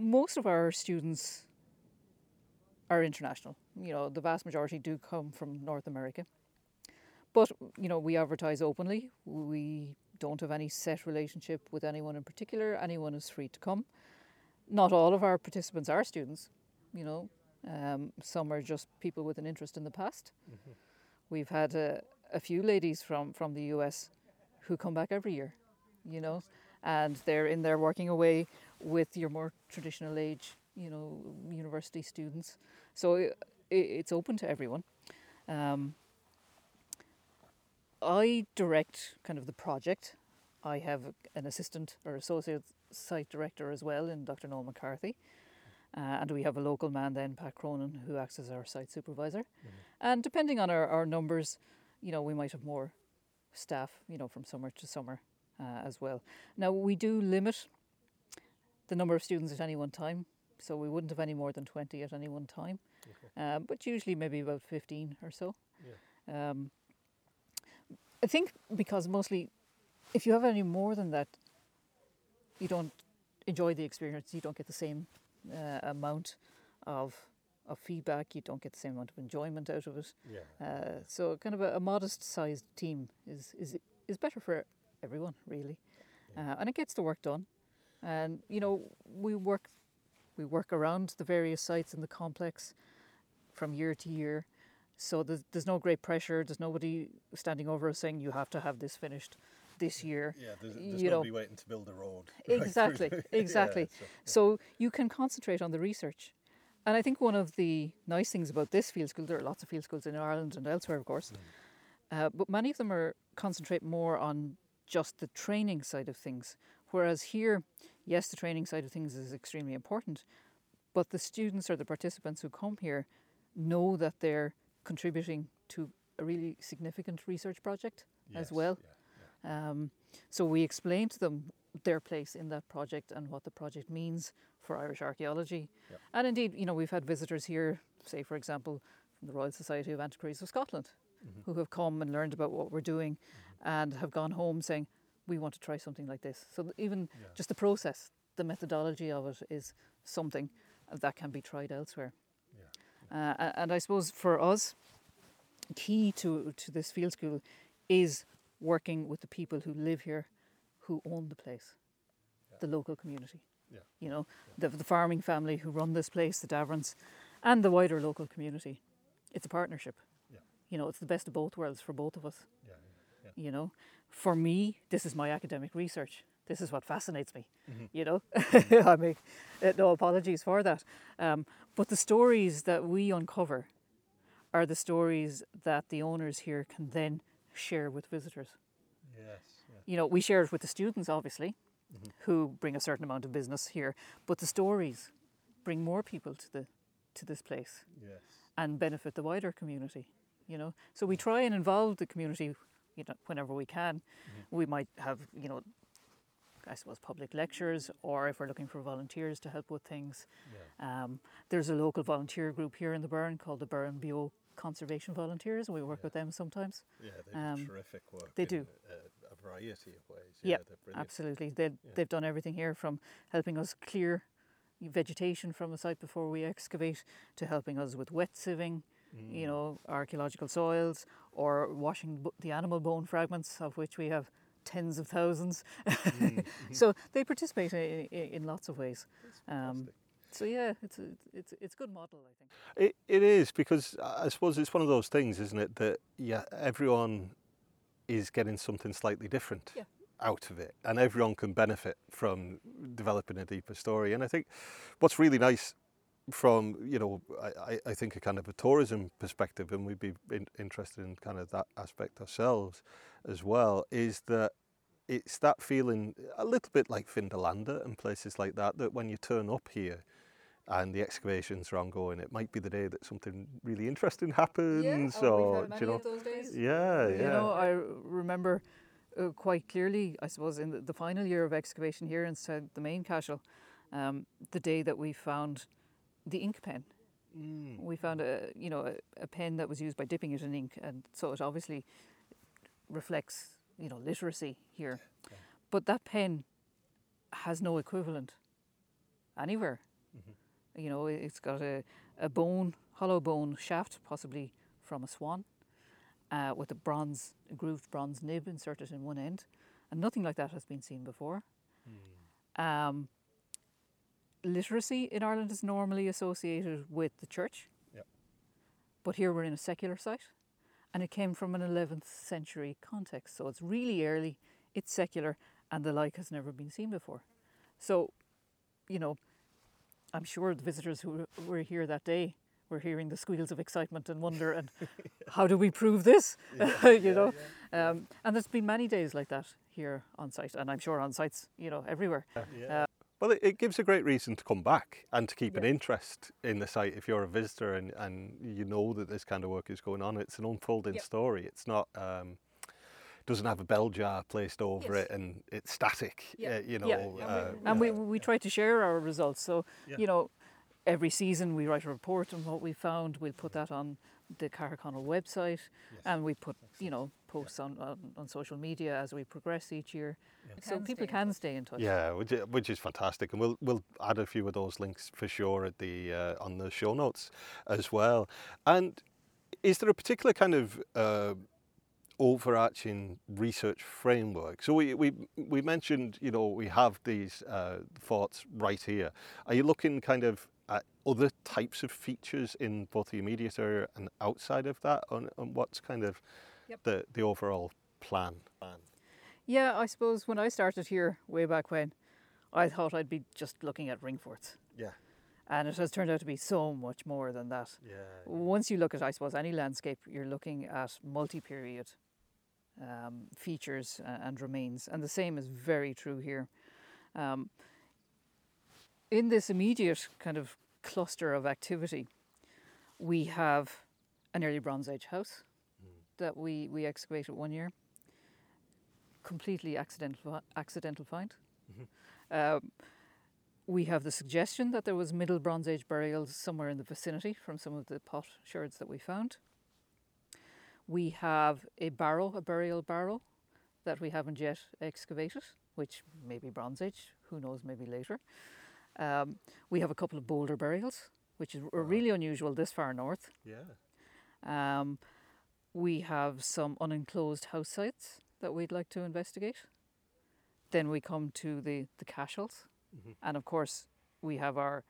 Speaker 2: most of our students are international. You know, the vast majority do come from North America. But, you know, we advertise openly. We don't have any set relationship with anyone in particular. Anyone is free to come. Not all of our participants are students, you know. Um, some are just people with an interest in the past. We've had a, a few ladies from, from the US who come back every year, you know, and they're in there working away with your more traditional age, you know, university students. So i i it's open to everyone. Um, I direct kind of the project. I have an assistant or associate site director as well in Dr. Noel McCarthy. Uh, and we have a local man then, Pat Cronin, who acts as our site supervisor. And depending on our, our numbers, you know, we might have more staff, you know, from summer to summer uh, as well. Now, we do limit the number of students at any one time, so we wouldn't have any more than 20 at any one time, um, but usually maybe about 15 or so. Um, I think because mostly, if you have any more than that, you don't enjoy the experience, you don't get the same uh, amount of of feedback, you don't get the same amount of enjoyment out of it.
Speaker 1: yeah
Speaker 2: Uh, so kind of a, a modest sized team is, is is better for everyone really, uh, and it gets the work done. And you know we work we work around the various sites in the complex from year to year, so there's, there's no great pressure. There's nobody standing over us saying you have to have this finished this year.
Speaker 1: Yeah, there's,
Speaker 2: there's You know- nobody
Speaker 1: waiting to build a road.
Speaker 2: Exactly, exactly. So you can concentrate on the research. And I think one of the nice things about this field school, there are lots of field schools in Ireland and elsewhere, of course, uh, but many of them are concentrate more on just the training side of things. Whereas here, yes, the training side of things is extremely important, but the students or the participants who come here know that they're contributing to a really significant research project as well.
Speaker 1: yeah,
Speaker 2: Um, so we explain to them their place in that project and what the project means for Irish archaeology.
Speaker 1: Yep.
Speaker 2: And indeed, you know, we've had visitors here, say for example, from the Royal Society of Antiquaries of Scotland,
Speaker 1: Mm-hmm.
Speaker 2: who have come and learned about what we're doing and have gone home saying, we want to try something like this. So even
Speaker 1: Yeah.
Speaker 2: just the process, the methodology of it is something that can be tried elsewhere. Uh, and I suppose for us, key to, to this field school is working with the people who live here, who own the place, the local community.
Speaker 1: Yeah.
Speaker 2: You know, the, the farming family who run this place, the Davorens, and the wider local community. It's a partnership.
Speaker 1: Yeah.
Speaker 2: You know, it's the best of both worlds for both of us.
Speaker 1: yeah, yeah, yeah.
Speaker 2: You know, for me, this is my academic research. This is what fascinates me.
Speaker 1: Mm-hmm.
Speaker 2: You know, I make uh, no apologies for that. Um, but the stories that we uncover are the stories that the owners here can then share with visitors.
Speaker 1: Yes, yeah.
Speaker 2: You know, we share it with the students, obviously, who bring a certain amount of business here, but the stories bring more people to the to this place
Speaker 1: Yes.
Speaker 2: and benefit the wider community. You know, so we try and involve the community, you know, whenever we can. We might have, you know, I suppose public lectures, or if we're looking for volunteers to help with things.
Speaker 1: Yeah.
Speaker 2: Um, there's a local volunteer group here in the Burren called the Burrenbeo Conservation Volunteers, and we work with them sometimes.
Speaker 1: Yeah, they do
Speaker 2: Um,
Speaker 1: terrific work.
Speaker 2: they
Speaker 1: in
Speaker 2: do.
Speaker 1: A, a variety of ways.
Speaker 2: Yeah,
Speaker 1: they're.
Speaker 2: Absolutely, they they've done everything here from helping us clear vegetation from a site before we excavate to helping us with wet sieving,
Speaker 1: Mm.
Speaker 2: you know, archaeological soils, or washing the animal bone fragments, of which we have tens of thousands.
Speaker 1: Mm,
Speaker 2: so they participate in, in lots of ways. Um, so yeah, it's a, it's it's a good model, I think.
Speaker 1: It, it is because I suppose it's one of those things, isn't it? That yeah, everyone is getting something slightly different
Speaker 2: Yeah.
Speaker 1: out of it, and everyone can benefit from developing a deeper story. And I think what's really nice from you know I, I- think a kind of a tourism perspective, and we'd be in, interested in kind of that aspect ourselves as well, is that it's that feeling a little bit like Vindolanda and places like that. That when you turn up here and the excavations are ongoing, it might be the day that something really interesting happens, or do you know,
Speaker 2: those days.
Speaker 1: yeah, yeah,
Speaker 2: You know, I r- remember uh, quite clearly, I suppose, in the, the final year of excavation here inside the main cashel, um, the day that we found the ink pen.
Speaker 1: Mm.
Speaker 2: We found a, you know, a, a pen that was used by dipping it in ink, and so it obviously reflects, you know, literacy here. But that pen has no equivalent anywhere. You know, it- it's got a, a bone, hollow bone shaft, possibly from a swan, uh, with a bronze, a grooved bronze nib inserted in one end. And nothing like that has been seen before. Um, literacy in Ireland is normally associated with the church.
Speaker 1: Yep.
Speaker 2: But here we're in a secular site, and it came from an 11th century context. So it's really early, it's secular, and the like has never been seen before. So, you know, I'm sure the visitors who were here that day were hearing the squeals of excitement and wonder and how do we prove this? you know, Um, and there's been many days like that here on site, and I'm sure on sites, you know, everywhere.
Speaker 1: Yeah. well, it, it gives a great reason to come back and to keep an interest in the site if you're a visitor and, and you know that this kind of work is going on. It's an unfolding
Speaker 2: Yep.
Speaker 1: story. It's not. Um, doesn't have a bell jar placed over
Speaker 2: Yes.
Speaker 1: it and it's static.
Speaker 2: Yeah.
Speaker 1: uh, you know.
Speaker 2: Yeah.
Speaker 1: uh,
Speaker 2: And we, we try to share our results. So,
Speaker 1: Yeah.
Speaker 2: you know, every season we write a report on what we found. We'll put that on the Caherconnell website and we put, you know, posts on, on, on social media as we progress each year. So
Speaker 3: Can
Speaker 2: people
Speaker 3: stay
Speaker 2: can
Speaker 3: touch.
Speaker 2: stay in touch.
Speaker 1: Yeah, which is, which is fantastic, and we'll we'll add a few of those links for sure at the uh, on the show notes as well. And is there a particular kind of uh, overarching research framework? So we, we we mentioned, you know, we have these uh, thoughts right here. Are you looking kind of at other types of features in both the immediate area and outside of that, on, on what's kind of
Speaker 2: Yep.
Speaker 1: the the overall plan? plan?
Speaker 2: Yeah, I suppose when I started here way back when, I thought I'd be just looking at ring forts.
Speaker 1: Yeah.
Speaker 2: And it has turned out to be so much more than that.
Speaker 1: Yeah.
Speaker 2: Once you look at, I suppose, any landscape, you're looking at multi period um, features uh, and remains. And the same is very true here. Um, in this immediate kind of cluster of activity, we have an early Bronze Age house that we, we excavated one year. Completely accidental, accidental find. Um, we have the suggestion that there was Middle Bronze Age burials somewhere in the vicinity from some of the pot sherds that we found. We have a barrow, a burial barrow, that we haven't yet excavated, which may be Bronze Age, who knows, maybe later. Um, we have a couple of boulder burials, which is are really unusual this far north.
Speaker 1: Yeah.
Speaker 2: Um, we have some unenclosed house sites that we'd like to investigate. Then we come to the, the cashels. And of course, we have our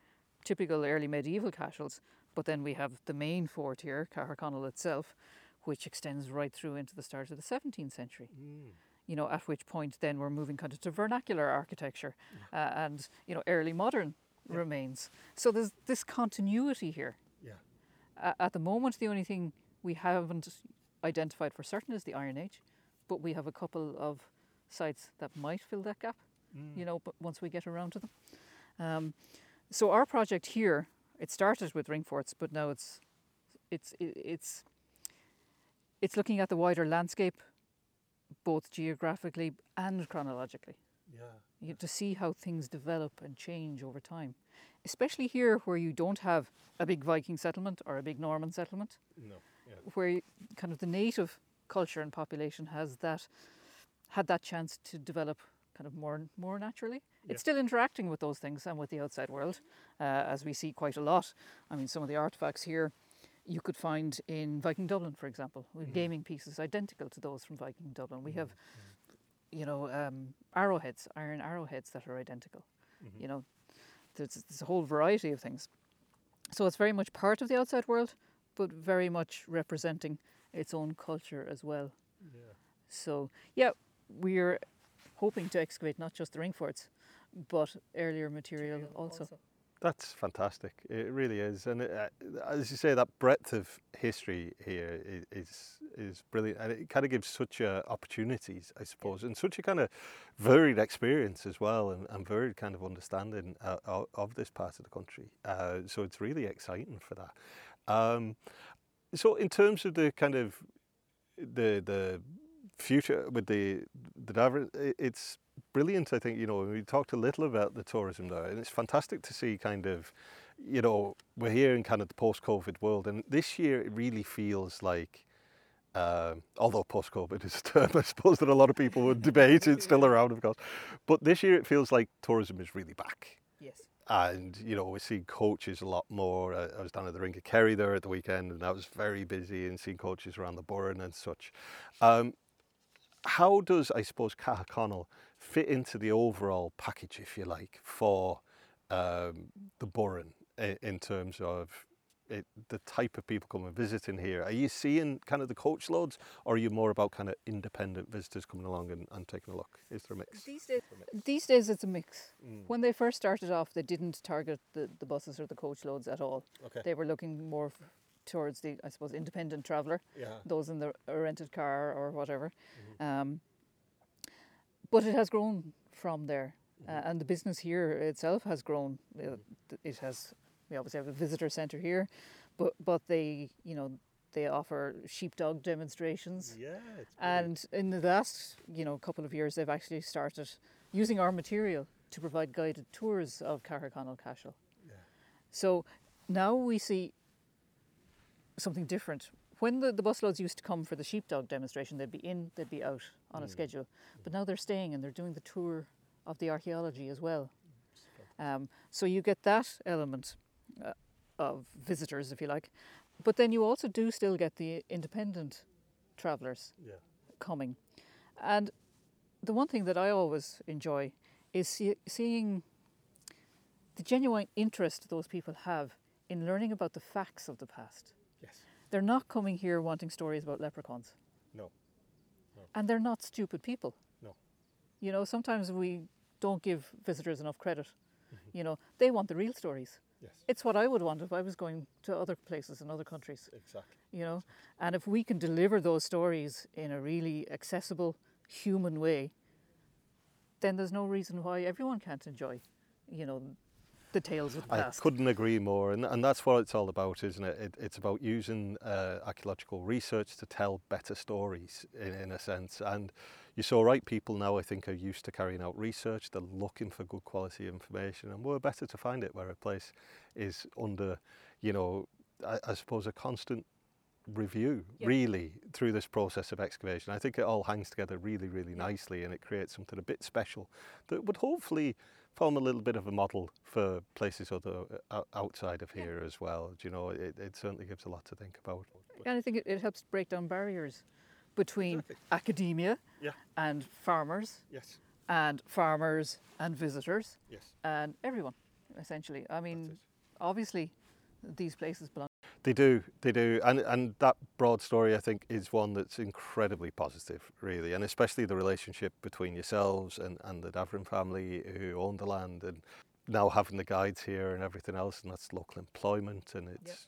Speaker 2: typical early medieval cashels, but then we have the main fort here, Caherconnell itself, which extends right through into the start of the 17th century. You know, at which point then we're moving kind of to vernacular architecture uh, and, you know, early modern remains. So there's this continuity here.
Speaker 1: Yeah.
Speaker 2: A- at the moment, the only thing we haven't identified for certain is the Iron Age, but we have a couple of sites that might fill that gap. You know, but once we get around to them. Um, so our project here, it started with ring forts, but now it's it's it's it's looking at the wider landscape, both geographically and chronologically
Speaker 1: Yeah.
Speaker 2: you, to see how things develop and change over time. Especially here, where you don't have a big Viking settlement or a big Norman settlement,
Speaker 1: No. Yeah.
Speaker 2: where kind of the native culture and population has that had that chance to develop kind of more more naturally.
Speaker 1: Yeah.
Speaker 2: It's still interacting with those things and with the outside world, uh, as we see quite a lot. I mean, some of the artifacts here you could find in Viking Dublin, for example, with mm-hmm. gaming pieces identical to those from Viking Dublin. We mm-hmm. have, you know, um, arrowheads, iron arrowheads that are identical. Mm-hmm. You know, there's, there's a whole variety of things. So it's very much part of the outside world, but very much representing its own culture as well.
Speaker 1: Yeah.
Speaker 2: So yeah, we're hoping to excavate not just the ring forts, but earlier material also.
Speaker 1: That's fantastic. It really is, and it, uh, as you say, that breadth of history here is is brilliant, and it kind of gives such uh, opportunities, I suppose, and such a kind of varied experience as well, and, and varied kind of understanding uh, of, of this part of the country. Uh, so it's really exciting for that. Um, so in terms of the kind of the the future with the the diver, it's brilliant. I think you know we talked a little about the tourism there, and it's fantastic to see kind of you know we're here in kind of the post-COVID world, and this year it really feels like. Um, although post-COVID is a term, I suppose that a lot of people would debate. It's still around, of course. But this year it feels like tourism is really back
Speaker 2: Yes.
Speaker 1: and you know we're seeing coaches a lot more. Uh, I was down at the Ring of Kerry there at the weekend, and that was very busy, and seeing coaches around the Burren and such. Um, how does I suppose Caherconnell fit into the overall package, if you like, for um, the Burren in, in terms of it, the type of people coming visiting here? Are you seeing kind of the coach loads, or are you more about kind of independent visitors coming along and, and taking a look? Is there a mix?
Speaker 2: These days, these days it's a mix. When they first started off, they didn't target the, the buses or the coach loads at all.
Speaker 1: Okay.
Speaker 2: They were looking more f- towards the, I suppose, independent traveller,
Speaker 1: Yeah.
Speaker 2: those in the rented car or whatever. Um, but it has grown from there, uh, and the business here itself has grown. Uh, It has. We obviously have a visitor centre here, but but they, you know, they offer sheepdog demonstrations.
Speaker 1: Yeah.
Speaker 2: And in the last, you know, couple of years, they've actually started using our material to provide guided tours of Caherconnell Cashel.
Speaker 1: Yeah.
Speaker 2: So now we see something different. When the, the busloads used to come for the sheepdog demonstration, they'd be in, they'd be out on a schedule. But now they're staying and they're doing the tour of the archaeology as well. Um, so you get that element uh, of visitors, if you like. But then you also do still get the independent travellers
Speaker 1: Yeah.
Speaker 2: coming. And the one thing that I always enjoy is see, seeing the genuine interest those people have in learning about the facts of the past. They're not coming here wanting stories about leprechauns.
Speaker 1: No.
Speaker 2: And they're not stupid people.
Speaker 1: No.
Speaker 2: You know, sometimes we don't give visitors enough credit. Mm-hmm. You know, they want the real stories.
Speaker 1: Yes.
Speaker 2: It's what I would want if I was going to other places in other countries,
Speaker 1: Exactly.
Speaker 2: you know. And if we can deliver those stories in a really accessible, human way, then there's no reason why everyone can't enjoy, you know, the tales of the
Speaker 1: I
Speaker 2: past.
Speaker 1: couldn't agree more, and, and that's what it's all about, isn't it? it it's about using uh, archaeological research to tell better stories, in, in a sense. And you're so right, people now, I think, are used to carrying out research. They're looking for good quality information, and we're better to find it where a place is under, you know, I, I suppose a constant review,
Speaker 2: Yep.
Speaker 1: really, through this process of excavation. I think it all hangs together really, really nicely, and it creates something a bit special that would hopefully form a little bit of a model for places other outside of here as well. Do You know, it, it certainly gives a lot to think about.
Speaker 2: And I think it, it helps break down barriers between
Speaker 1: Exactly.
Speaker 2: academia
Speaker 1: Yeah.
Speaker 2: and farmers
Speaker 1: Yes.
Speaker 2: and farmers and visitors
Speaker 1: Yes.
Speaker 2: and everyone, essentially. I mean, obviously, these places belong.
Speaker 1: They do, they do, and and that broad story I think is one that's incredibly positive, really, and especially the relationship between yourselves and and the Davoren family who own the land, and now having the guides here and everything else, and that's local employment and it's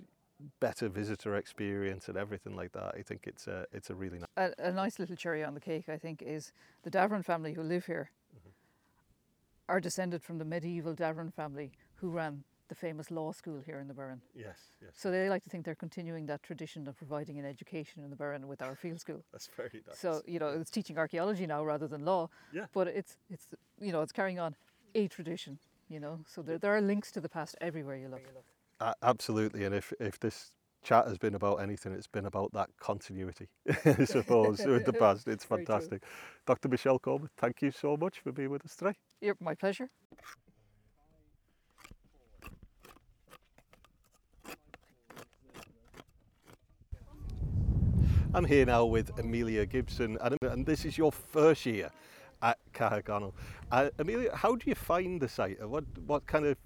Speaker 1: better visitor experience and everything like that. I think it's a it's a really nice.
Speaker 2: A, a nice little cherry on the cake, I think, is the Davoren family who live here mm-hmm. are descended from the medieval Davoren family who ran the famous law school here in the Burren.
Speaker 1: Yes, yes,
Speaker 2: So they like to think they're continuing that tradition of providing an education in the Burren with our field school.
Speaker 1: that's very nice.
Speaker 2: So you know, it's teaching archaeology now rather than law.
Speaker 1: Yeah.
Speaker 2: But it's it's you know it's carrying on a tradition. You know, so there there are links to the past everywhere you look.
Speaker 1: A- absolutely, and if if this chat has been about anything, it's been about that continuity, I suppose, with the past. It's fantastic. Dr. Michelle Comber, thank you so much for being with us today.
Speaker 2: Yep, my pleasure.
Speaker 1: I'm here now with Amelia Gibson, and, and this is your first year at Caherconnell. Uh, Amelia, how do you find the site? What what kind of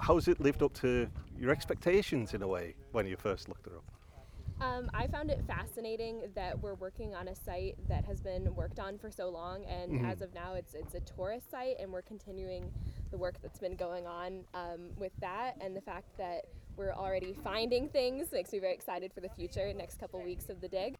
Speaker 1: how's it lived up to your expectations in a way when you first looked it up?
Speaker 3: Um, I found it fascinating that we're working on a site that has been worked on for so long, and as of now, it's it's a tourist site, and we're continuing the work that's been going on um, with that, and the fact that we're already finding things makes me very excited for the future. Next couple weeks of the dig.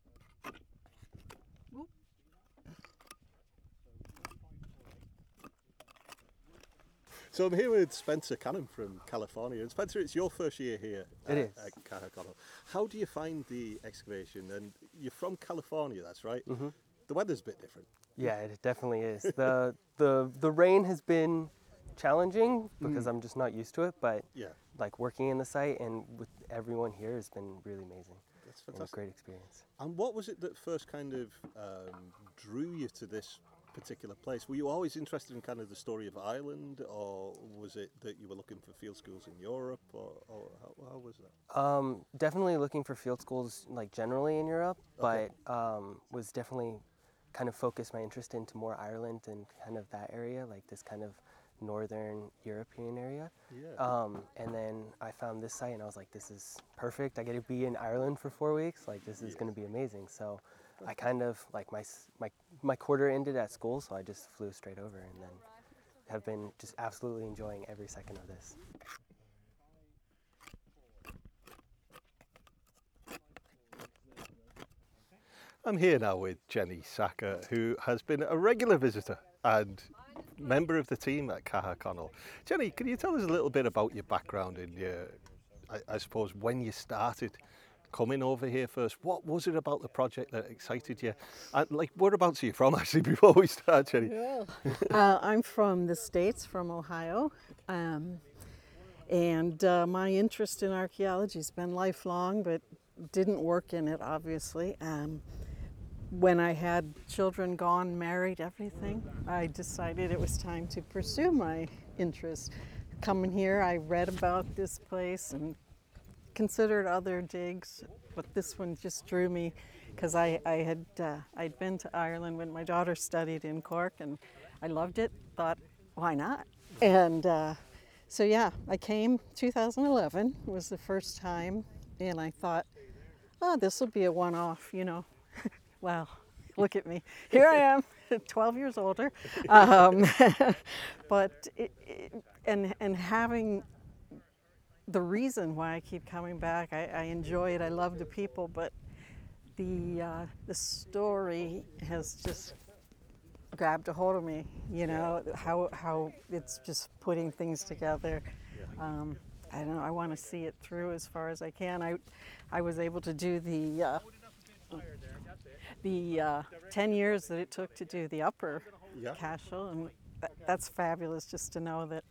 Speaker 1: So I'm here with Spencer Cannon from California. And Spencer, it's your first year here
Speaker 4: It
Speaker 1: at,
Speaker 4: is.
Speaker 1: at Caherconnell. How do you find the excavation? And you're from California, that's right? Mm-hmm. The weather's a bit different.
Speaker 4: Yeah, it definitely is. the the the rain has been challenging because I'm just not used to it, but
Speaker 1: Yeah,
Speaker 4: like working in the site and with everyone here has been really amazing.
Speaker 1: that's fantastic.
Speaker 4: great experience.
Speaker 1: And what was it that first kind of um, drew you to this particular place? Were you always interested in kind of the story of Ireland, or was it that you were looking for field schools in Europe, or, or how, how was that?
Speaker 4: Um, definitely looking for field schools like generally in Europe,
Speaker 1: Okay.
Speaker 4: but um, was definitely kind of focused my interest into more Ireland and kind of that area, like this kind of northern European area.
Speaker 1: Yeah.
Speaker 4: Um, and then I found this site and I was like, this is perfect. I get to be in Ireland for four weeks. Like, this is going to be amazing. So I kind of, like, my, my, my quarter ended at school, so I just flew straight over and then have been just absolutely enjoying every second of this.
Speaker 1: I'm here now with Jenny Saka, who has been a regular visitor and member of the team at Caherconnell. Jenny, can you tell us a little bit about your background and your, I, I suppose, when you started coming over here first? What was it about the project that excited you? And like, whereabouts are you from, actually, before we start, Jenny?
Speaker 5: uh, I'm from the States, from Ohio. Um, and uh, my interest in archaeology has been lifelong, but didn't work in it, obviously. Um, when I had children gone, married, everything, I decided it was time to pursue my interest. Coming here, I read about this place and considered other digs, but this one just drew me because I, I had uh, I'd been to Ireland when my daughter studied in Cork, and I loved it. Thought, why not? And uh, so yeah, I came 2011 was the first time, and I thought, oh, this will be a one-off, you know. well, look at me. Here I am, 12 years older. Um, but it, it, and and having the reason why I keep coming back. I, I enjoy it. I love the people, but the uh, the story has just grabbed a hold of me. You know how how it's just putting things together. Um, I don't know. I want to see it through as far as I can. I I was able to do the uh, the uh, ten years that it took to do the upper
Speaker 1: Yeah.
Speaker 5: cashel, and that, that's fabulous. Just to know that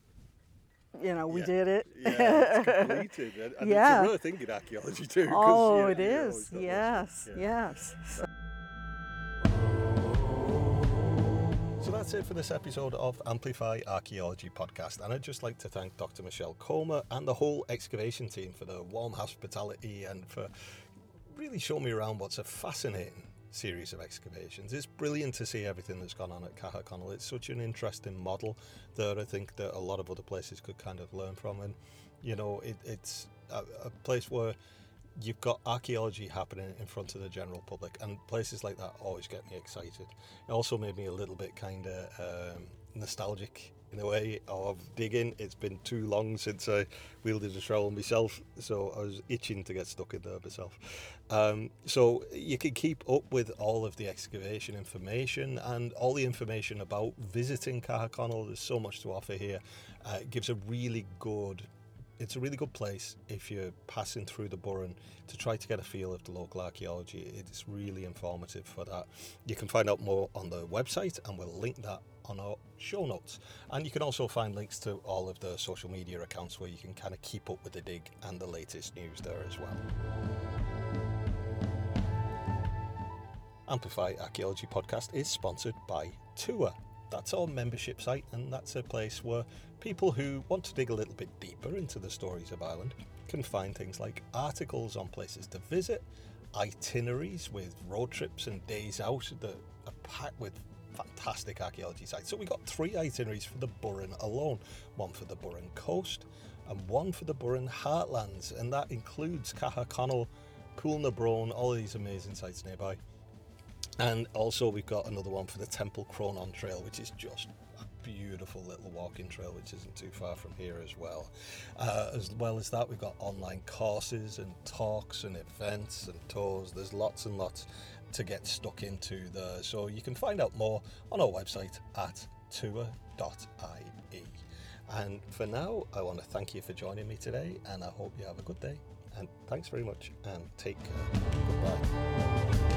Speaker 5: you know we
Speaker 1: Yeah.
Speaker 5: did it.
Speaker 1: Yeah, it's completed. And,
Speaker 5: Yeah.
Speaker 1: it's a rare thing in archaeology too.
Speaker 5: Oh,
Speaker 1: yeah,
Speaker 5: it is.
Speaker 1: always got those
Speaker 5: Yes, yes.
Speaker 1: So that's it for this episode of Amplify Archaeology Podcast. And I'd just like to thank Dr. Michelle Comber and the whole excavation team for the warm hospitality and for really showing me around what's a fascinating series of excavations. It's brilliant to see everything that's gone on at Caherconnell. It's such an interesting model that I think that a lot of other places could kind of learn from. And, you know, it, it's a, a place where you've got archaeology happening in front of the general public, and places like that always get me excited. It also made me a little bit kind of um, nostalgic in a way of digging. It's been too long since I wielded a trowel myself, so I was itching to get stuck in there myself. Um, so you can keep up with all of the excavation information and all the information about visiting Caherconnell. There's so much to offer here. Uh, it gives a really good it's a really good place if you're passing through the Burren to try to get a feel of the local archaeology. It's really informative for that. You can find out more on the website, and we'll link that on our show notes. And you can also find links to all of the social media accounts where you can kind of keep up with the dig and the latest news there as well. Amplify Archaeology Podcast is sponsored by Tuath. That's our membership site, and that's a place where people who want to dig a little bit deeper into the stories of Ireland can find things like articles on places to visit, itineraries with road trips and days out that are packed with fantastic archaeology sites. So we've got three itineraries for the Burren alone one for the Burren coast and one for the Burren heartlands, and that includes Caherconnell, Poulnabrone, all these amazing sites nearby. And also, we've got another one for the Temple Cronan Trail, which is just a beautiful little walking trail, which isn't too far from here as well. Uh, as well as that, we've got online courses and talks and events and tours. There's lots and lots to get stuck into there. So you can find out more on our website at tuath.ie. And for now, I want to thank you for joining me today, and I hope you have a good day. And thanks very much, and take care. Goodbye.